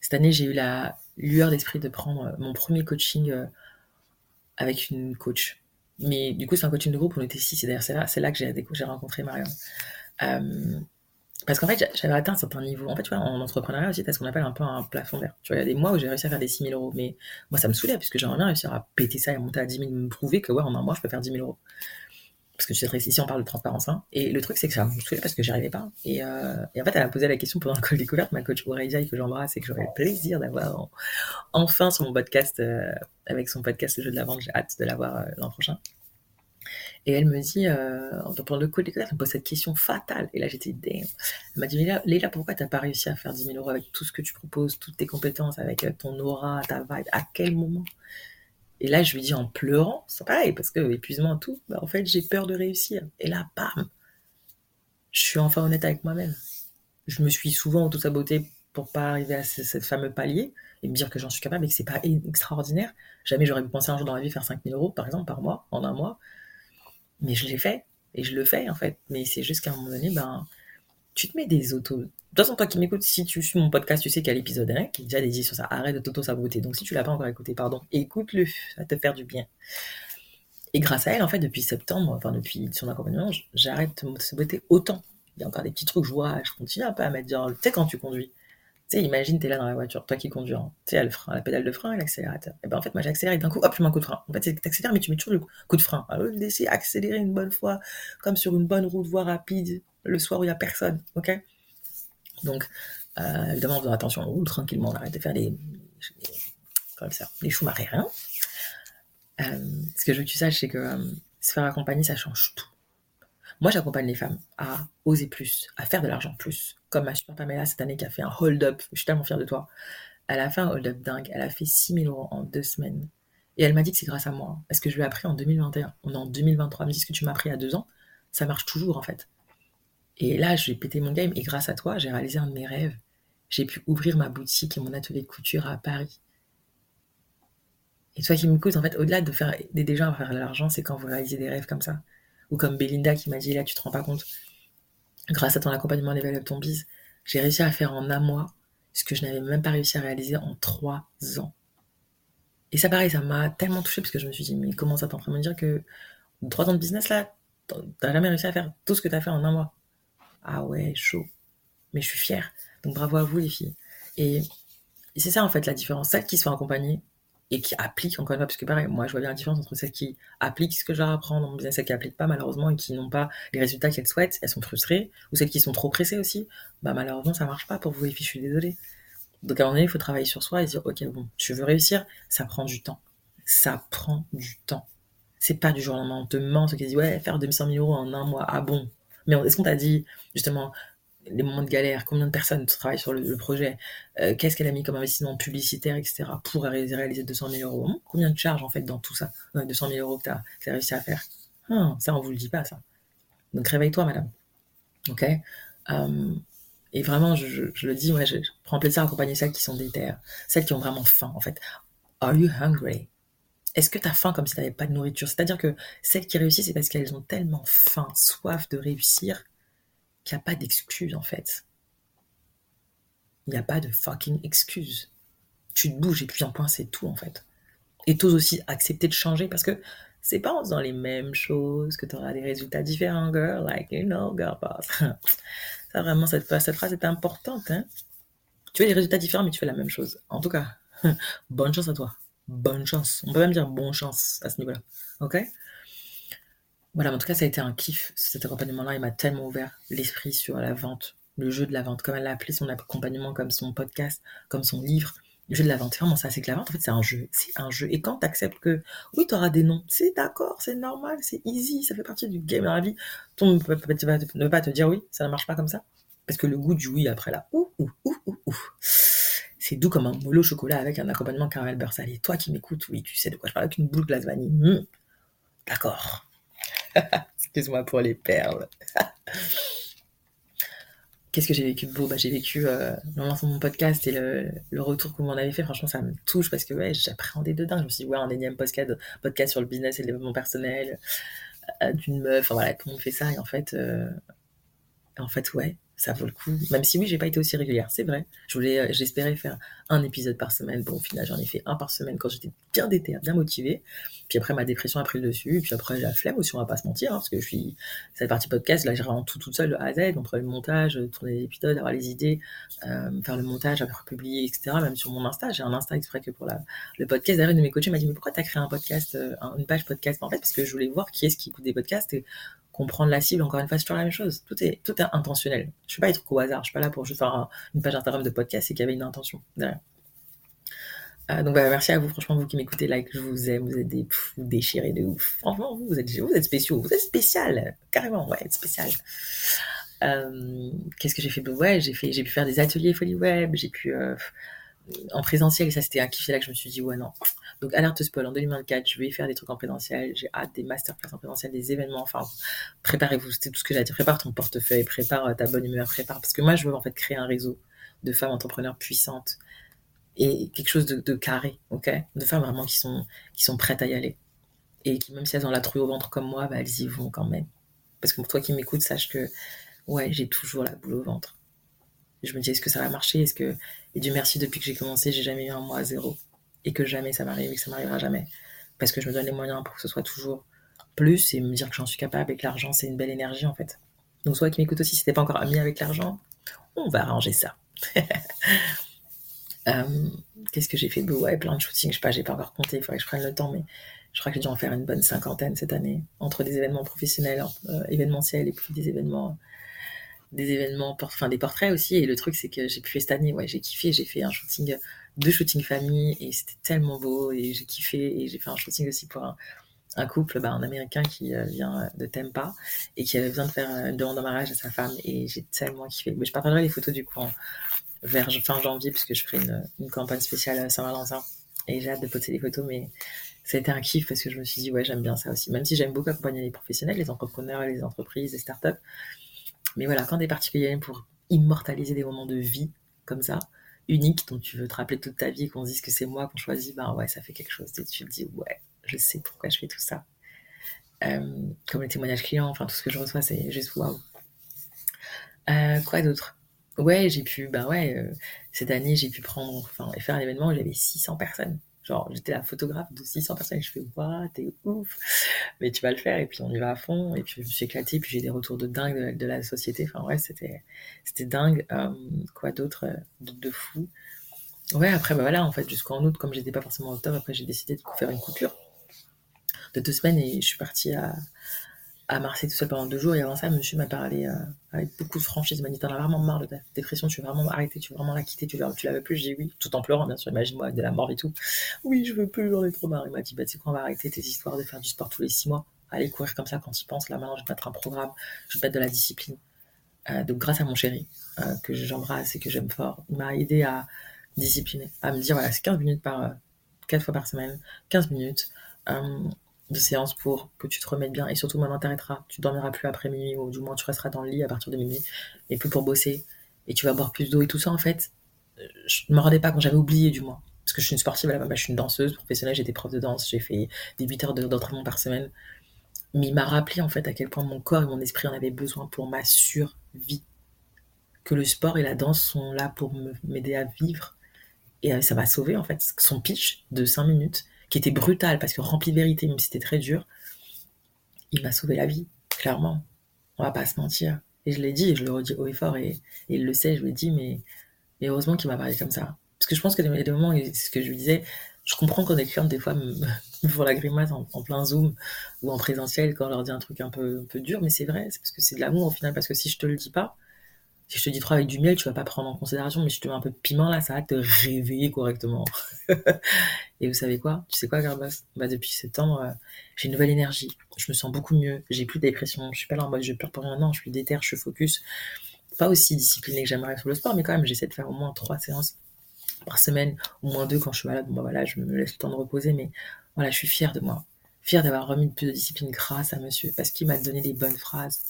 Cette année, j'ai eu la, lueur d'esprit de prendre mon premier coaching avec une coach. Mais du coup, c'est un coaching de groupe, on était six, et d'ailleurs, c'est là, c'est que j'ai, rencontré Marion. Parce qu'en fait, j'avais atteint un certain niveau. En fait, tu vois, en entrepreneuriat aussi, t'as ce qu'on appelle un peu un plafond d'air. Tu vois, il y a des mois où j'ai réussi à faire des 6 000 euros. Mais moi, ça me saoulait, puisque j'aimerais bien réussir à péter ça et monter à 10 000, me prouver que, ouais, en un mois, je peux faire 10 000 euros. Parce que tu sais, ici, on parle de transparence. Hein. Et le truc, c'est que ça me saoulait parce que j'y arrivais pas. Et, euh, et, en fait, elle a posé la question pendant le call découverte, ma coach Aurélia, que j'embrasse et que j'aurais le plaisir d'avoir enfin sur mon podcast, euh, avec son podcast Le jeu de la vente. J'ai hâte de l'avoir euh, l'an prochain. Et elle me dit, pendant le call d'écoute, elle me pose cette question fatale. Et là, j'étais damn. Elle m'a dit, Léla, Léla pourquoi t'as pas réussi à faire 10 000 euros avec tout ce que tu proposes, toutes tes compétences, avec ton aura, ta vibe? À quel moment? Et là, je lui dis en pleurant, c'est pareil, parce que épuisement, tout, bah, en fait, j'ai peur de réussir. Et là, bam Je suis enfin honnête avec moi-même. Je me suis souvent auto-sabotée pour pas arriver à ce, fameux palier et me dire que j'en suis capable et que c'est pas extraordinaire. Jamais j'aurais pu penser un jour dans ma vie faire 5 000 euros, par exemple, par mois, en un mois. Mais je l'ai fait. Et je le fais, en fait. Mais c'est juste qu'à un moment donné, ben, tu te mets des autos. De toute façon, toi qui m'écoutes, si tu suis mon podcast, tu sais qu'il y a l'épisode 1 qui est déjà dédié sur ça. Arrête de t'auto-saboter. Donc si tu l'as pas encore écouté, pardon, écoute-le. Ça va te faire du bien. Et grâce à elle, en fait, depuis septembre, enfin depuis son accompagnement, j'arrête de me saboter autant. Il y a encore des petits trucs, je vois, je continue un peu à mettre tu sais, quand tu conduis, tu sais, imagine, t'es là dans la voiture, toi qui conduis, tu sais, le frein, la pédale de frein l'accélérateur. Et ben en fait, moi j'accélère et d'un coup, hop, je mets un coup de frein. En fait, t'accélères, mais tu mets toujours le coup de frein. Alors, laisser accélérer une bonne fois, comme sur une bonne route, voie rapide, le soir où il n'y a personne, ok? Donc, euh, évidemment, en faisant attention, on roule tranquillement, on arrête de faire les, comme ça, les choux hein euh, ce que je veux que tu saches, c'est que euh, se faire accompagner, ça change tout. Moi, j'accompagne les femmes à oser plus, à faire de l'argent plus. Comme ma super Pamela cette année qui a fait un hold-up. Je suis tellement fière de toi. Elle a fait un hold-up dingue. Elle a fait 6000 euros en deux semaines. Et elle m'a dit que c'est grâce à moi. Parce que je lui ai appris en 2021. On est en 2023. Elle me dit ce que tu m'as appris à deux ans. Ça marche toujours, en fait. Et là, je vais péter mon game. Et grâce à toi, j'ai réalisé un de mes rêves. J'ai pu ouvrir ma boutique et mon atelier de couture à Paris. Et toi qui m'écoutes, en fait, au-delà de faire des gens à faire de l'argent, c'est quand vous réalisez des rêves comme ça ou comme Belinda qui m'a dit là tu te rends pas compte grâce à ton accompagnement Level ton bise j'ai réussi à faire en un mois ce que je n'avais même pas réussi à réaliser en trois ans. Et ça pareil ça m'a tellement touché parce que je me suis dit mais comment ça t'en me dire que trois ans de business là t'as jamais réussi à faire tout ce que t'as fait en un mois? Ah ouais chaud. Mais je suis fière. Donc bravo à vous les filles. Et, et c'est ça en fait la différence. Celles qui sont accompagnées et qui appliquent encore une fois, parce que pareil, moi je vois bien la différence entre celles qui appliquent ce que je leur apprends dans mon business, celles qui appliquent pas malheureusement et qui n'ont pas les résultats qu'elles souhaitent, elles sont frustrées, ou celles qui sont trop pressées aussi, bah malheureusement ça marche pas pour vous les filles, je suis désolée. Donc à un moment donné, il faut travailler sur soi et dire, ok bon, tu veux réussir, ça prend du temps. Ça prend du temps. C'est pas du jour au lendemain, on te ment, ceux qui disent, ouais, faire 200 000 euros en un mois, ah bon? Mais est-ce qu'on t'a dit, justement, les moments de galère, combien de personnes travaillent sur le, projet, euh, qu'est-ce qu'elle a mis comme investissement publicitaire, etc., pour réaliser 200 000 euros. Combien de charges, en fait, dans tout ça 200 000 euros que tu as, réussi à faire? Hum, ça, on vous le dit pas, ça. Donc, réveille-toi, madame. OK? Hum, Et vraiment, je, le dis, moi, je, prends plaisir à accompagner celles qui sont déterres, celles qui ont vraiment faim, en fait. Are you hungry? Est-ce que tu as faim comme si tu n'avais pas de nourriture? C'est-à-dire que celles qui réussissent, c'est parce qu'elles ont tellement faim, soif de réussir, qu'il n'y a pas d'excuse en fait. Il n'y a pas de fucking excuse. Tu te bouges et puis un point, c'est tout en fait. Et t'oses aussi accepter de changer parce que c'est pas en faisant les mêmes choses que tu auras des résultats différents, girl. Like, you know, girl boss. Ça, vraiment, cette, cette phrase est importante. Hein? Tu veux des résultats différents, mais tu fais la même chose. En tout cas, bonne chance à toi. Bonne chance. On peut même dire bonne chance à ce niveau-là. Ok? Voilà, en tout cas, ça a été un kiff, cet accompagnement-là. Il m'a tellement ouvert l'esprit sur la vente, le jeu de la vente, comme elle l'a appelé son accompagnement, comme son podcast, comme son livre. Le jeu de la vente, vraiment ça, c'est que la vente, en fait, c'est un jeu. C'est un jeu. Et quand tu acceptes que, oui, tu auras des noms, c'est d'accord, c'est normal, c'est easy, ça fait partie du game dans la vie. Ton ne pas te dire oui, ça ne marche pas comme ça. Parce que le goût du oui après là, ouh, ouh, ouh, ouh, ouh. C'est doux comme un au chocolat avec un accompagnement caramel beurre salé. Toi qui m'écoutes, oui, tu sais de quoi je parle, avec une boule de glace vanille. Mmh. D'accord. Excuse-moi pour les perles. Qu'est-ce que j'ai vécu de beau? Bah, J'ai vécu euh, le de mon podcast et le, retour que vous m'en avez fait. Franchement, ça me touche parce que ouais, j'appréhendais dedans. Je me suis dit, ouais, un énième podcast, podcast sur le business et le développement personnel euh, d'une meuf. Enfin, voilà, tout le monde fait ça. Et en fait, euh, en fait ouais, ça vaut le coup. Même si oui, j'ai pas été aussi régulière, c'est vrai. Je voulais, euh, j'espérais faire un épisode par semaine. Bon, au final, j'en ai fait un par semaine quand j'étais bien déter, bien motivée. Puis après, ma dépression a pris le dessus. Puis après, la flemme aussi, on va pas se mentir, hein, parce que je suis cette partie podcast, là, j'ai vraiment tout toute seule de A à Z, entre le montage, tourner les épisodes, avoir les idées, euh, faire le montage, après publier, etc. Même sur mon Insta, j'ai un Insta exprès que pour la, le podcast. D'ailleurs, une de mes coachs m'a dit, mais pourquoi t'as créé un podcast, euh, une page podcast? En fait, parce que je voulais voir qui est-ce qui écoute des podcasts comprendre la cible, encore une fois, c'est toujours la même chose. Tout est, tout est intentionnel. Je ne suis pas être au hasard. Je suis pas là pour juste faire une page Instagram de podcast c'est qu'il y avait une intention. Euh, donc bah, merci à vous, franchement, vous qui m'écoutez, like, je vous aime, vous êtes des de ouf. Franchement, vous, vous êtes, spéciaux, vous êtes spécial, carrément, ouais, spécial. Euh, Qu'est-ce que j'ai fait Ouais, j'ai j'ai pu faire des ateliers folie web, j'ai pu euh, en présentiel, et ça c'était un kiff, là que je me suis dit, ouais, non. Donc, alerte spoil, en 2024, je vais faire des trucs en présentiel, j'ai hâte des masterclass en présentiel, des événements, enfin, préparez-vous, c'est tout ce que à dire. Prépare ton portefeuille, prépare euh, ta bonne humeur, prépare, parce que moi, je veux en fait créer un réseau de femmes entrepreneurs puissantes et quelque chose de, carré, ok? De femmes vraiment qui sont, qui sont prêtes à y aller. Et qui, même si elles ont la trouille au ventre comme moi, bah, elles y vont quand même. Parce que pour toi qui m'écoutes, sache que, ouais, j'ai toujours la boule au ventre. Je me dis, est-ce que ça va marcher? Est-ce que et Dieu merci, depuis que j'ai commencé, j'ai jamais eu un mois à zéro. Et que jamais ça m'arrive et que ça m'arrivera jamais. Parce que je me donne les moyens pour que ce soit toujours plus et me dire que j'en suis capable et que l'argent, c'est une belle énergie, en fait. Donc, soit qui m'écoute aussi, si t'es pas encore ami avec l'argent, on va arranger ça. Euh, qu'est-ce que j'ai fait Ouais, plein de shootings. Je sais pas, j'ai pas encore compté. Il faudrait que je prenne le temps, mais je crois que j'ai dû en faire une bonne cinquantaine cette année. Entre des événements professionnels, euh, événementiels et puis des événements des événements, enfin des portraits aussi. Et le truc, c'est que j'ai pu cette année, ouais, j'ai kiffé. J'ai fait un shooting, deux shootings famille et c'était tellement beau et j'ai kiffé. Et j'ai fait un shooting aussi pour un, couple, bah, un américain qui euh, vient de Tampa et qui avait besoin de faire une demande en mariage à sa femme et j'ai tellement kiffé. Mais je partagerai les photos du coup vers fin janvier puisque je ferai une, une campagne spéciale Saint-Valentin et j'ai hâte de poster les photos. Mais ça a été un kiff parce que je me suis dit, ouais, j'aime bien ça aussi. Même si j'aime beaucoup accompagner les professionnels, les entrepreneurs, les entreprises, les startups. Mais voilà, quand des particuliers pour immortaliser des moments de vie comme ça, uniques, dont tu veux te rappeler toute ta vie, qu'on dise que c'est moi qu'on choisit, ben ouais, ça fait quelque chose. Et tu te dis, ouais, je sais pourquoi je fais tout ça. Euh, comme les témoignages clients, enfin tout ce que je reçois, c'est juste waouh. Euh, quoi d'autre? Ouais, j'ai pu, ben ouais, euh, cette année, j'ai pu prendre, enfin, faire un événement où j'avais 600 personnes. Genre, j'étais la photographe de 600 personnes et je fais, waouh, t'es ouf, mais tu vas le faire. Et puis on y va à fond. Et puis je me suis éclatée. Puis j'ai des retours de dingue de, la société. Enfin, ouais, c'était, c'était dingue. Euh, quoi d'autre euh, de, fou? Ouais, après, bah voilà, en fait, jusqu'en août, comme j'étais pas forcément au top, après j'ai décidé de faire une coupure de deux semaines et je suis partie à, à Marseille tout seul pendant deux jours. Et avant ça, monsieur m'a parlé euh, avec beaucoup de franchise. Il m'a dit T'en as vraiment marre de ta dépression, tu veux vraiment arrêter, tu veux vraiment la quitter, tu, veux, tu la veux plus? J'ai dit oui, tout en pleurant, bien sûr. Imagine-moi, de la mort et tout. Oui, je veux plus, j'en ai trop marre. Il m'a dit Bah, tu sais quoi, on va arrêter tes histoires de faire du sport tous les six mois. Allez courir comme ça quand tu penses. Là, maintenant, je vais te mettre un programme, je vais mettre de la discipline. Euh, donc, grâce à mon chéri, euh, que j'embrasse et que j'aime fort, il m'a aidé à discipliner, à me dire Voilà, c'est 15 minutes par. 4 fois par semaine, 15 minutes de séance pour que tu te remettes bien et surtout maintenant t'arrêteras. Tu dormiras plus après minuit ou du moins tu resteras dans le lit à partir de minuit et plus pour bosser et tu vas boire plus d'eau et tout ça en fait. Je ne me rendais pas quand j'avais oublié du moins. Parce que je suis une sportive à la base, je suis une danseuse professionnelle, j'étais prof de danse, j'ai fait des 8 heures d'entraînement par semaine. Mais il m'a rappelé en fait à quel point mon corps et mon esprit en avaient besoin pour ma survie. Que le sport et la danse sont là pour m'aider à vivre. Et euh, ça m'a sauvé en fait. Son pitch de 5 minutes, qui était brutal parce que rempli de vérité, même si c'était très dur, il m'a sauvé la vie, clairement. On va pas se mentir. Et je l'ai dit, et je le redis haut et fort, et, il le sait, je lui ai dit, mais, heureusement qu'il m'a parlé comme ça. Parce que je pense y a des moments, ce que je lui disais, je comprends quand des clients, des fois, me, font la grimace en, plein Zoom ou en présentiel quand on leur dit un truc un peu, un peu dur, mais c'est vrai, c'est parce que c'est de l'amour au final, parce que si je te le dis pas, si je te dis trop avec du miel, tu vas pas prendre en considération, mais si je te mets un peu de piment là, ça va te réveiller correctement. et vous savez quoi? Tu sais quoi, Garbas Bah depuis septembre, euh, j'ai une nouvelle énergie. Je me sens beaucoup mieux. J'ai plus de dépression. Je suis pas là en mode je pleure pour rien. Non, je suis déter, je suis focus. Pas aussi discipliné que j'aimerais sur le sport, mais quand même, j'essaie de faire au moins trois séances par semaine, au moins deux quand je suis malade. Bon bah voilà, je me laisse le temps de reposer, mais voilà, je suis fière de moi. Fière d'avoir remis plus de discipline grâce à monsieur, parce qu'il m'a donné des bonnes phrases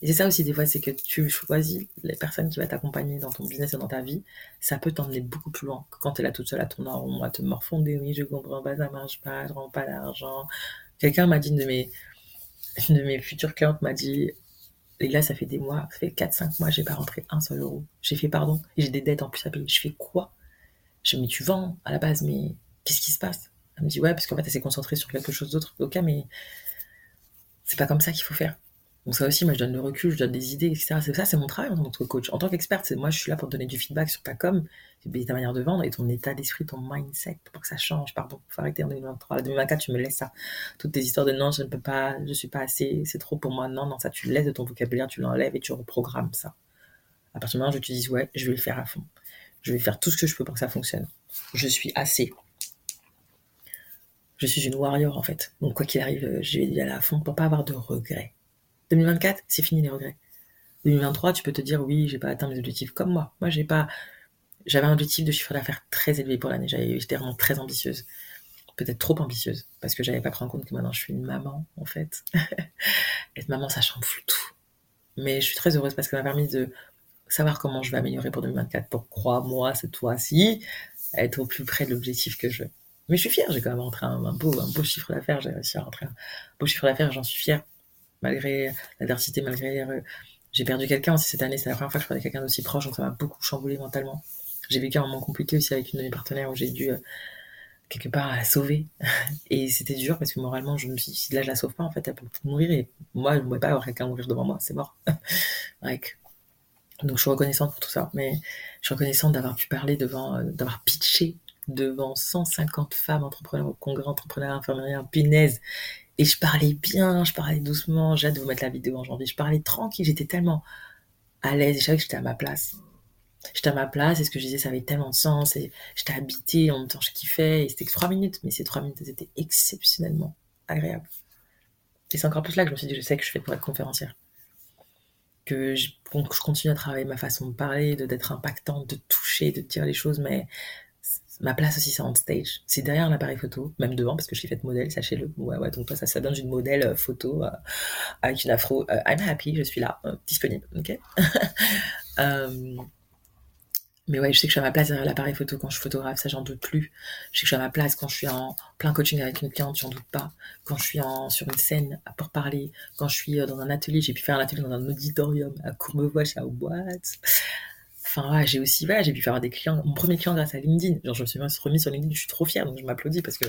et c'est ça aussi, des fois, c'est que tu choisis les personnes qui vont t'accompagner dans ton business et dans ta vie. Ça peut t'emmener beaucoup plus loin que quand tu es là toute seule à ton rond, à te morfonder. Oui, je comprends pas, ça marche pas, je rends pas l'argent. Quelqu'un m'a dit, une de mes, futures clientes m'a dit, Et là, ça fait des mois, ça fait 4-5 mois, j'ai pas rentré un seul euro. J'ai fait pardon, j'ai des dettes en plus à payer. Je fais quoi? Je me dis, tu vends à la base, mais qu'est-ce qui se passe? Elle me dit, ouais, parce qu'en fait, elle s'est concentrée sur quelque chose d'autre. Ok, mais c'est pas comme ça qu'il faut faire. Donc ça aussi, moi, je donne le recul, je donne des idées, etc. C'est ça, c'est mon travail en tant que coach. En tant qu'experte, moi, je suis là pour te donner du feedback sur ta com, ta manière de vendre et ton état d'esprit, ton mindset, pour que ça change. Pardon, faut arrêter en 2023. En 2024, tu me laisses ça. Toutes tes histoires de non, je ne peux pas, je suis pas assez, c'est trop pour moi. Non, non, ça, tu le laisses de ton vocabulaire, tu l'enlèves et tu reprogrammes ça. À partir du moment où je te dis, ouais, je vais le faire à fond. Je vais faire tout ce que je peux pour que ça fonctionne. Je suis assez. Je suis une warrior, en fait. Donc, quoi qu'il arrive, je vais y aller à fond pour pas avoir de regrets 2024, c'est fini les regrets. 2023, tu peux te dire oui, j'ai pas atteint mes objectifs comme moi. Moi, j'ai pas. J'avais un objectif de chiffre d'affaires très élevé pour l'année. J'étais vraiment très ambitieuse. Peut-être trop ambitieuse. Parce que j'avais pas pris en compte que maintenant je suis une maman, en fait. Être maman, ça chamboule tout. Mais je suis très heureuse parce que ça m'a permis de savoir comment je vais améliorer pour 2024 pour, crois-moi, cette fois-ci, être au plus près de l'objectif que je veux. Mais je suis fière, j'ai quand même rentré beau, un beau chiffre d'affaires, j'ai réussi à rentrer un beau chiffre d'affaires, j'en suis fière malgré l'adversité, malgré. Euh, j'ai perdu quelqu'un aussi cette année, c'est la première fois que je perdais quelqu'un d'aussi proche, donc ça m'a beaucoup chamboulé mentalement. J'ai vécu un moment compliqué aussi avec une de mes partenaires où j'ai dû euh, quelque part la sauver. et c'était dur parce que moralement, je me suis dit, si là je la sauve pas, en fait, elle peut mourir. Et moi, je ne pouvais pas avoir quelqu'un mourir devant moi, c'est mort. Donc je suis reconnaissante pour tout ça. Mais je suis reconnaissante d'avoir pu parler devant, euh, d'avoir pitché devant 150 femmes entrepreneurs au congrès entrepreneurs infirmières, punaise. Et je parlais bien, je parlais doucement. J'ai hâte de vous mettre la vidéo en janvier. Je parlais tranquille, j'étais tellement à l'aise. Je savais que j'étais à ma place. J'étais à ma place et ce que je disais, ça avait tellement de sens. Et j'étais habitée, en même temps, je kiffais. Et c'était que trois minutes, mais ces trois minutes, elles étaient exceptionnellement agréables. Et c'est encore plus là que je me suis dit, je sais que je fais pour être conférencière. Que je, je continue à travailler ma façon de parler, d'être impactante, de toucher, de dire les choses, mais Ma place aussi, c'est on stage. C'est derrière l'appareil photo, même devant, parce que je suis faite modèle, sachez-le. Ouais, ouais, donc toi, ça, donne une modèle euh, photo euh, avec une afro. Euh, I'm happy, je suis là, disponible, ok? Mais ouais, je sais que je suis à ma place derrière l'appareil photo quand je photographe, ça j'en doute plus. Je sais que je suis à ma place quand je suis en plein coaching avec une cliente, j'en doute pas. Quand je suis en, sur une scène pour parler, quand je suis dans un atelier, j'ai pu faire un atelier dans un auditorium à Courbevoie, je suis à What Enfin, j'ai aussi, j'ai pu faire des clients. Mon premier client grâce à LinkedIn. Genre, je me suis remis sur LinkedIn, je suis trop fière, donc je m'applaudis parce que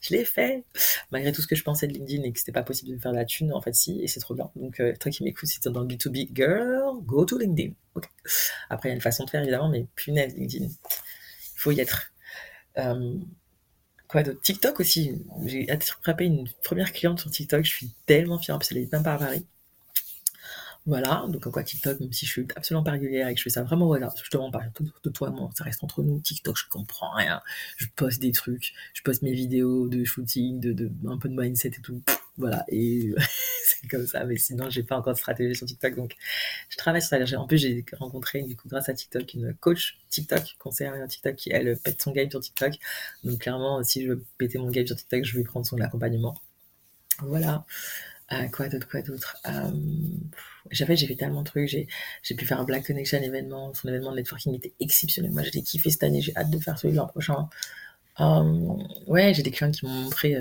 je l'ai fait. Malgré tout ce que je pensais de LinkedIn et que c'était pas possible de faire de la thune, en fait, si, et c'est trop bien. Donc, euh, toi qui m'écoutes, si dans le B2B, girl, go to LinkedIn. Après, il y a une façon de faire, évidemment, mais punaise, LinkedIn. Il faut y être. Euh, quoi d'autre? TikTok aussi. J'ai attrapé une première cliente sur TikTok. Je suis tellement fière parce qu'elle est même pas Paris. Voilà, donc quoi TikTok, même si je suis absolument pas régulière et que je fais ça vraiment hasard, je te rends pas de toi, moi, ça reste entre nous. TikTok, je comprends rien. Je poste des trucs, je poste mes vidéos de shooting, de, de un peu de mindset et tout. Voilà, et c'est comme ça, mais sinon, j'ai pas encore de stratégie sur TikTok, donc je travaille sur ça. En plus, j'ai rencontré, du coup, grâce à TikTok, une coach TikTok, conseillère TikTok, qui, elle, pète son game sur TikTok. Donc, clairement, si je veux péter mon game sur TikTok, je vais prendre son accompagnement. Voilà. Euh, quoi d'autre, quoi d'autre? Euh, J'avais, j'ai fait tellement de trucs. J'ai, j'ai pu faire un Black Connection événement. Son événement de networking était exceptionnel. Moi, j'ai kiffé cette année. J'ai hâte de faire celui l'an prochain. Euh, ouais, j'ai des clients qui m'ont montré.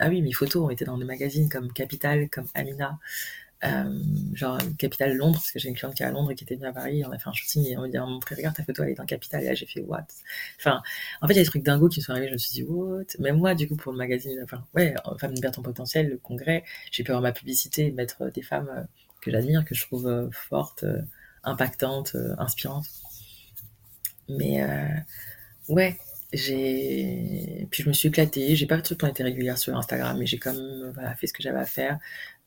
ah oui, mes photos ont été dans des magazines comme Capital, comme Amina. Euh, genre capitale Londres parce que j'ai une cliente qui est à Londres et qui était venue à Paris on a fait un shooting et on m'a dit montré regarde ta photo elle est en capitale. Et là j'ai fait what? Enfin en fait il y a des trucs dingos qui me sont arrivés je me suis dit what? Même moi du coup pour le magazine enfin ouais femme libère ton potentiel le congrès j'ai pu avoir ma publicité mettre des femmes euh, que j'admire que je trouve euh, fortes impactantes inspirantes. Mais ouais j'ai puis je me suis éclatée j'ai pas tout le temps été régulière sur Instagram mais j'ai quand même fait ce que j'avais à faire. euh,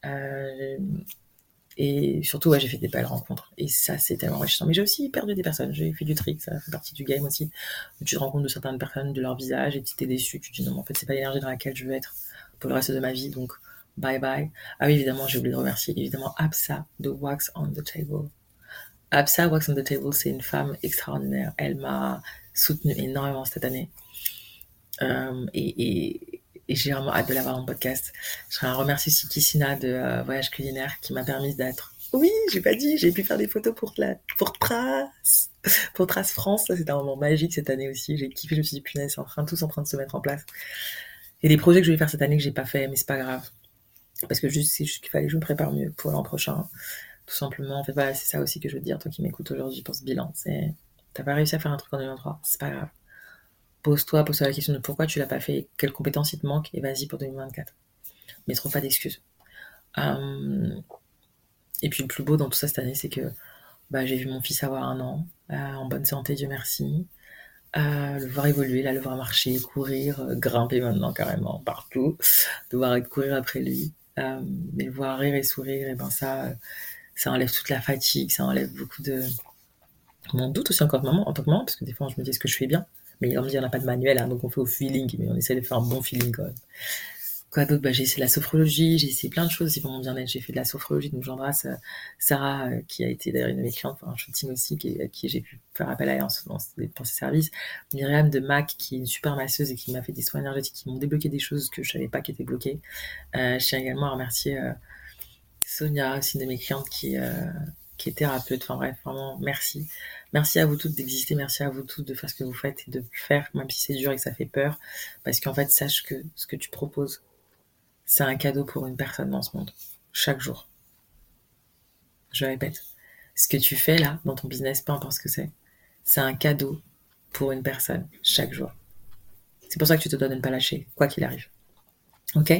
et surtout, j'ai fait des belles rencontres. Et ça, c'est tellement enrichissant. Mais j'ai aussi perdu des personnes. J'ai fait du trick, ça fait partie du game aussi. Tu te rends compte de certaines personnes, de leur visage, et tu t'es déçu. Tu te dis non, en fait, c'est pas l'énergie dans laquelle je veux être pour le reste de ma vie. Donc, bye bye. Ah oui, évidemment, j'ai oublié de remercier évidemment Absa de Wax on the Table. Absa Wax on the Table, c'est une femme extraordinaire. Elle m'a soutenue énormément cette année. Euh, et j'ai vraiment hâte de l'avoir le podcast. Je aussi Kissina de euh, Voyage Culinaire qui m'a permis d'être. Oui, j'ai pas dit, j'ai pu faire des photos pour la, pour Trace, pour Trace France. C'était un moment magique cette année aussi. J'ai kiffé, je me suis dit, punaise, c'est en train, tous en train de se mettre en place. A des projets que je vais faire cette année que j'ai pas fait, mais c'est pas grave. Parce que juste, c'est juste qu'il fallait que je me prépare mieux pour l'an prochain. Tout simplement. En c'est ça aussi que je veux dire, toi qui m'écoutes aujourd'hui pour ce bilan. C'est, t'as pas réussi à faire un truc en 2023, c'est pas grave. Pose-toi, pose-toi la question de pourquoi tu l'as pas fait, quelles compétences il te manquent, et vas-y pour 2024. Mais trop pas d'excuses. Euh, et puis le plus beau dans tout ça cette année, c'est que bah, j'ai vu mon fils avoir un an, euh, en bonne santé, Dieu merci. Euh, le voir évoluer, le voir marcher, courir, grimper maintenant carrément partout, devoir courir après lui. mais le voir rire et sourire, et ben ça, ça enlève toute la fatigue, ça enlève beaucoup de mon doute aussi encore maman, en tant que maman, parce que des fois je me dis est-ce que je fais bien, mais me dit on n'a pas de manuel, hein, donc on fait au feeling, mais on essaie de faire un bon feeling quand même. Quoi d'autre? Bah, J'ai essayé la sophrologie, j'ai essayé plein de choses pour mon bien-être. J'ai fait de la sophrologie, donc j'embrasse euh, Sarah, euh, qui a été d'ailleurs une de mes clientes pour un aussi, qui, à qui j'ai pu faire appel à elle pour ses services. Myriam de MAC, qui est une super masseuse et qui m'a fait des soins énergétiques qui m'ont débloqué des choses que je savais pas qui étaient bloquées. Euh, je tiens également à remercier Sonia, aussi une de mes clientes qui, qui est thérapeute. Enfin bref, vraiment, merci. Merci à vous toutes d'exister, merci à vous toutes de faire ce que vous faites et de faire, même si c'est dur et que ça fait peur. Parce qu'en fait, sache que ce que tu proposes, c'est un cadeau pour une personne dans ce monde, chaque jour. Je répète, ce que tu fais là, dans ton business, peu importe ce que c'est, c'est un cadeau pour une personne, chaque jour. C'est pour ça que tu te dois de ne pas lâcher, quoi qu'il arrive. Ok?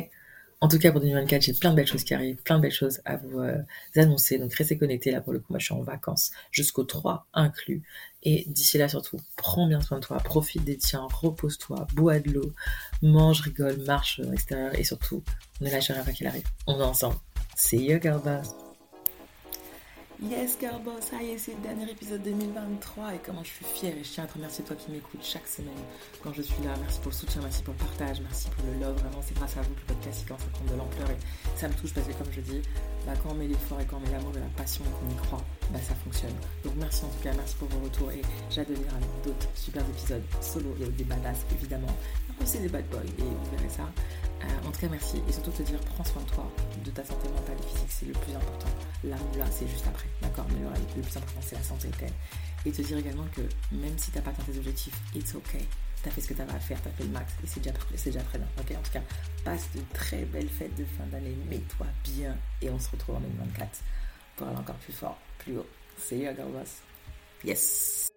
En tout cas, pour 2024, j'ai plein de belles choses qui arrivent, plein de belles choses à vous euh, annoncer. Donc, restez connectés. Là, pour le coup, moi, je suis en vacances jusqu'au 3 inclus. Et d'ici là, surtout, prends bien soin de toi, profite des tiens, repose-toi, bois de l'eau, mange, rigole, marche à l'extérieur. Et surtout, ne lâche rien qu'il arrive. On est ensemble. See you, girl Yes, girl boss, ça y est, c'est le dernier épisode 2023 et comment je suis fière et je tiens à te remercier toi qui m'écoutes chaque semaine quand je suis là. Merci pour le soutien, merci pour le partage, merci pour le love. Vraiment, c'est grâce à vous que le podcast commence à prendre de l'ampleur et ça me touche parce que comme je dis, bah, quand on met l'effort et quand on met l'amour et la passion et qu'on y croit, bah, ça fonctionne. Donc merci en tout cas, merci pour vos retours et j'ai avec d'autres super épisodes solo et des badass évidemment, aussi des bad boys et vous verrez ça. Euh, en tout cas, merci. Et surtout te dire, prends soin de toi, de ta santé mentale et physique, c'est le plus important. Là là, c'est juste après. D'accord? Mais le plus important, c'est la santé ok Et te dire également que même si tu n'as pas atteint tes objectifs, it's ok. Tu as fait ce que tu avais à faire, tu as fait le max et c'est déjà, déjà très bien. Ok? En tout cas, passe de très belles fêtes de fin d'année, mets-toi bien et on se retrouve en 2024 pour aller encore plus fort, plus haut. See you, girl boss. Yes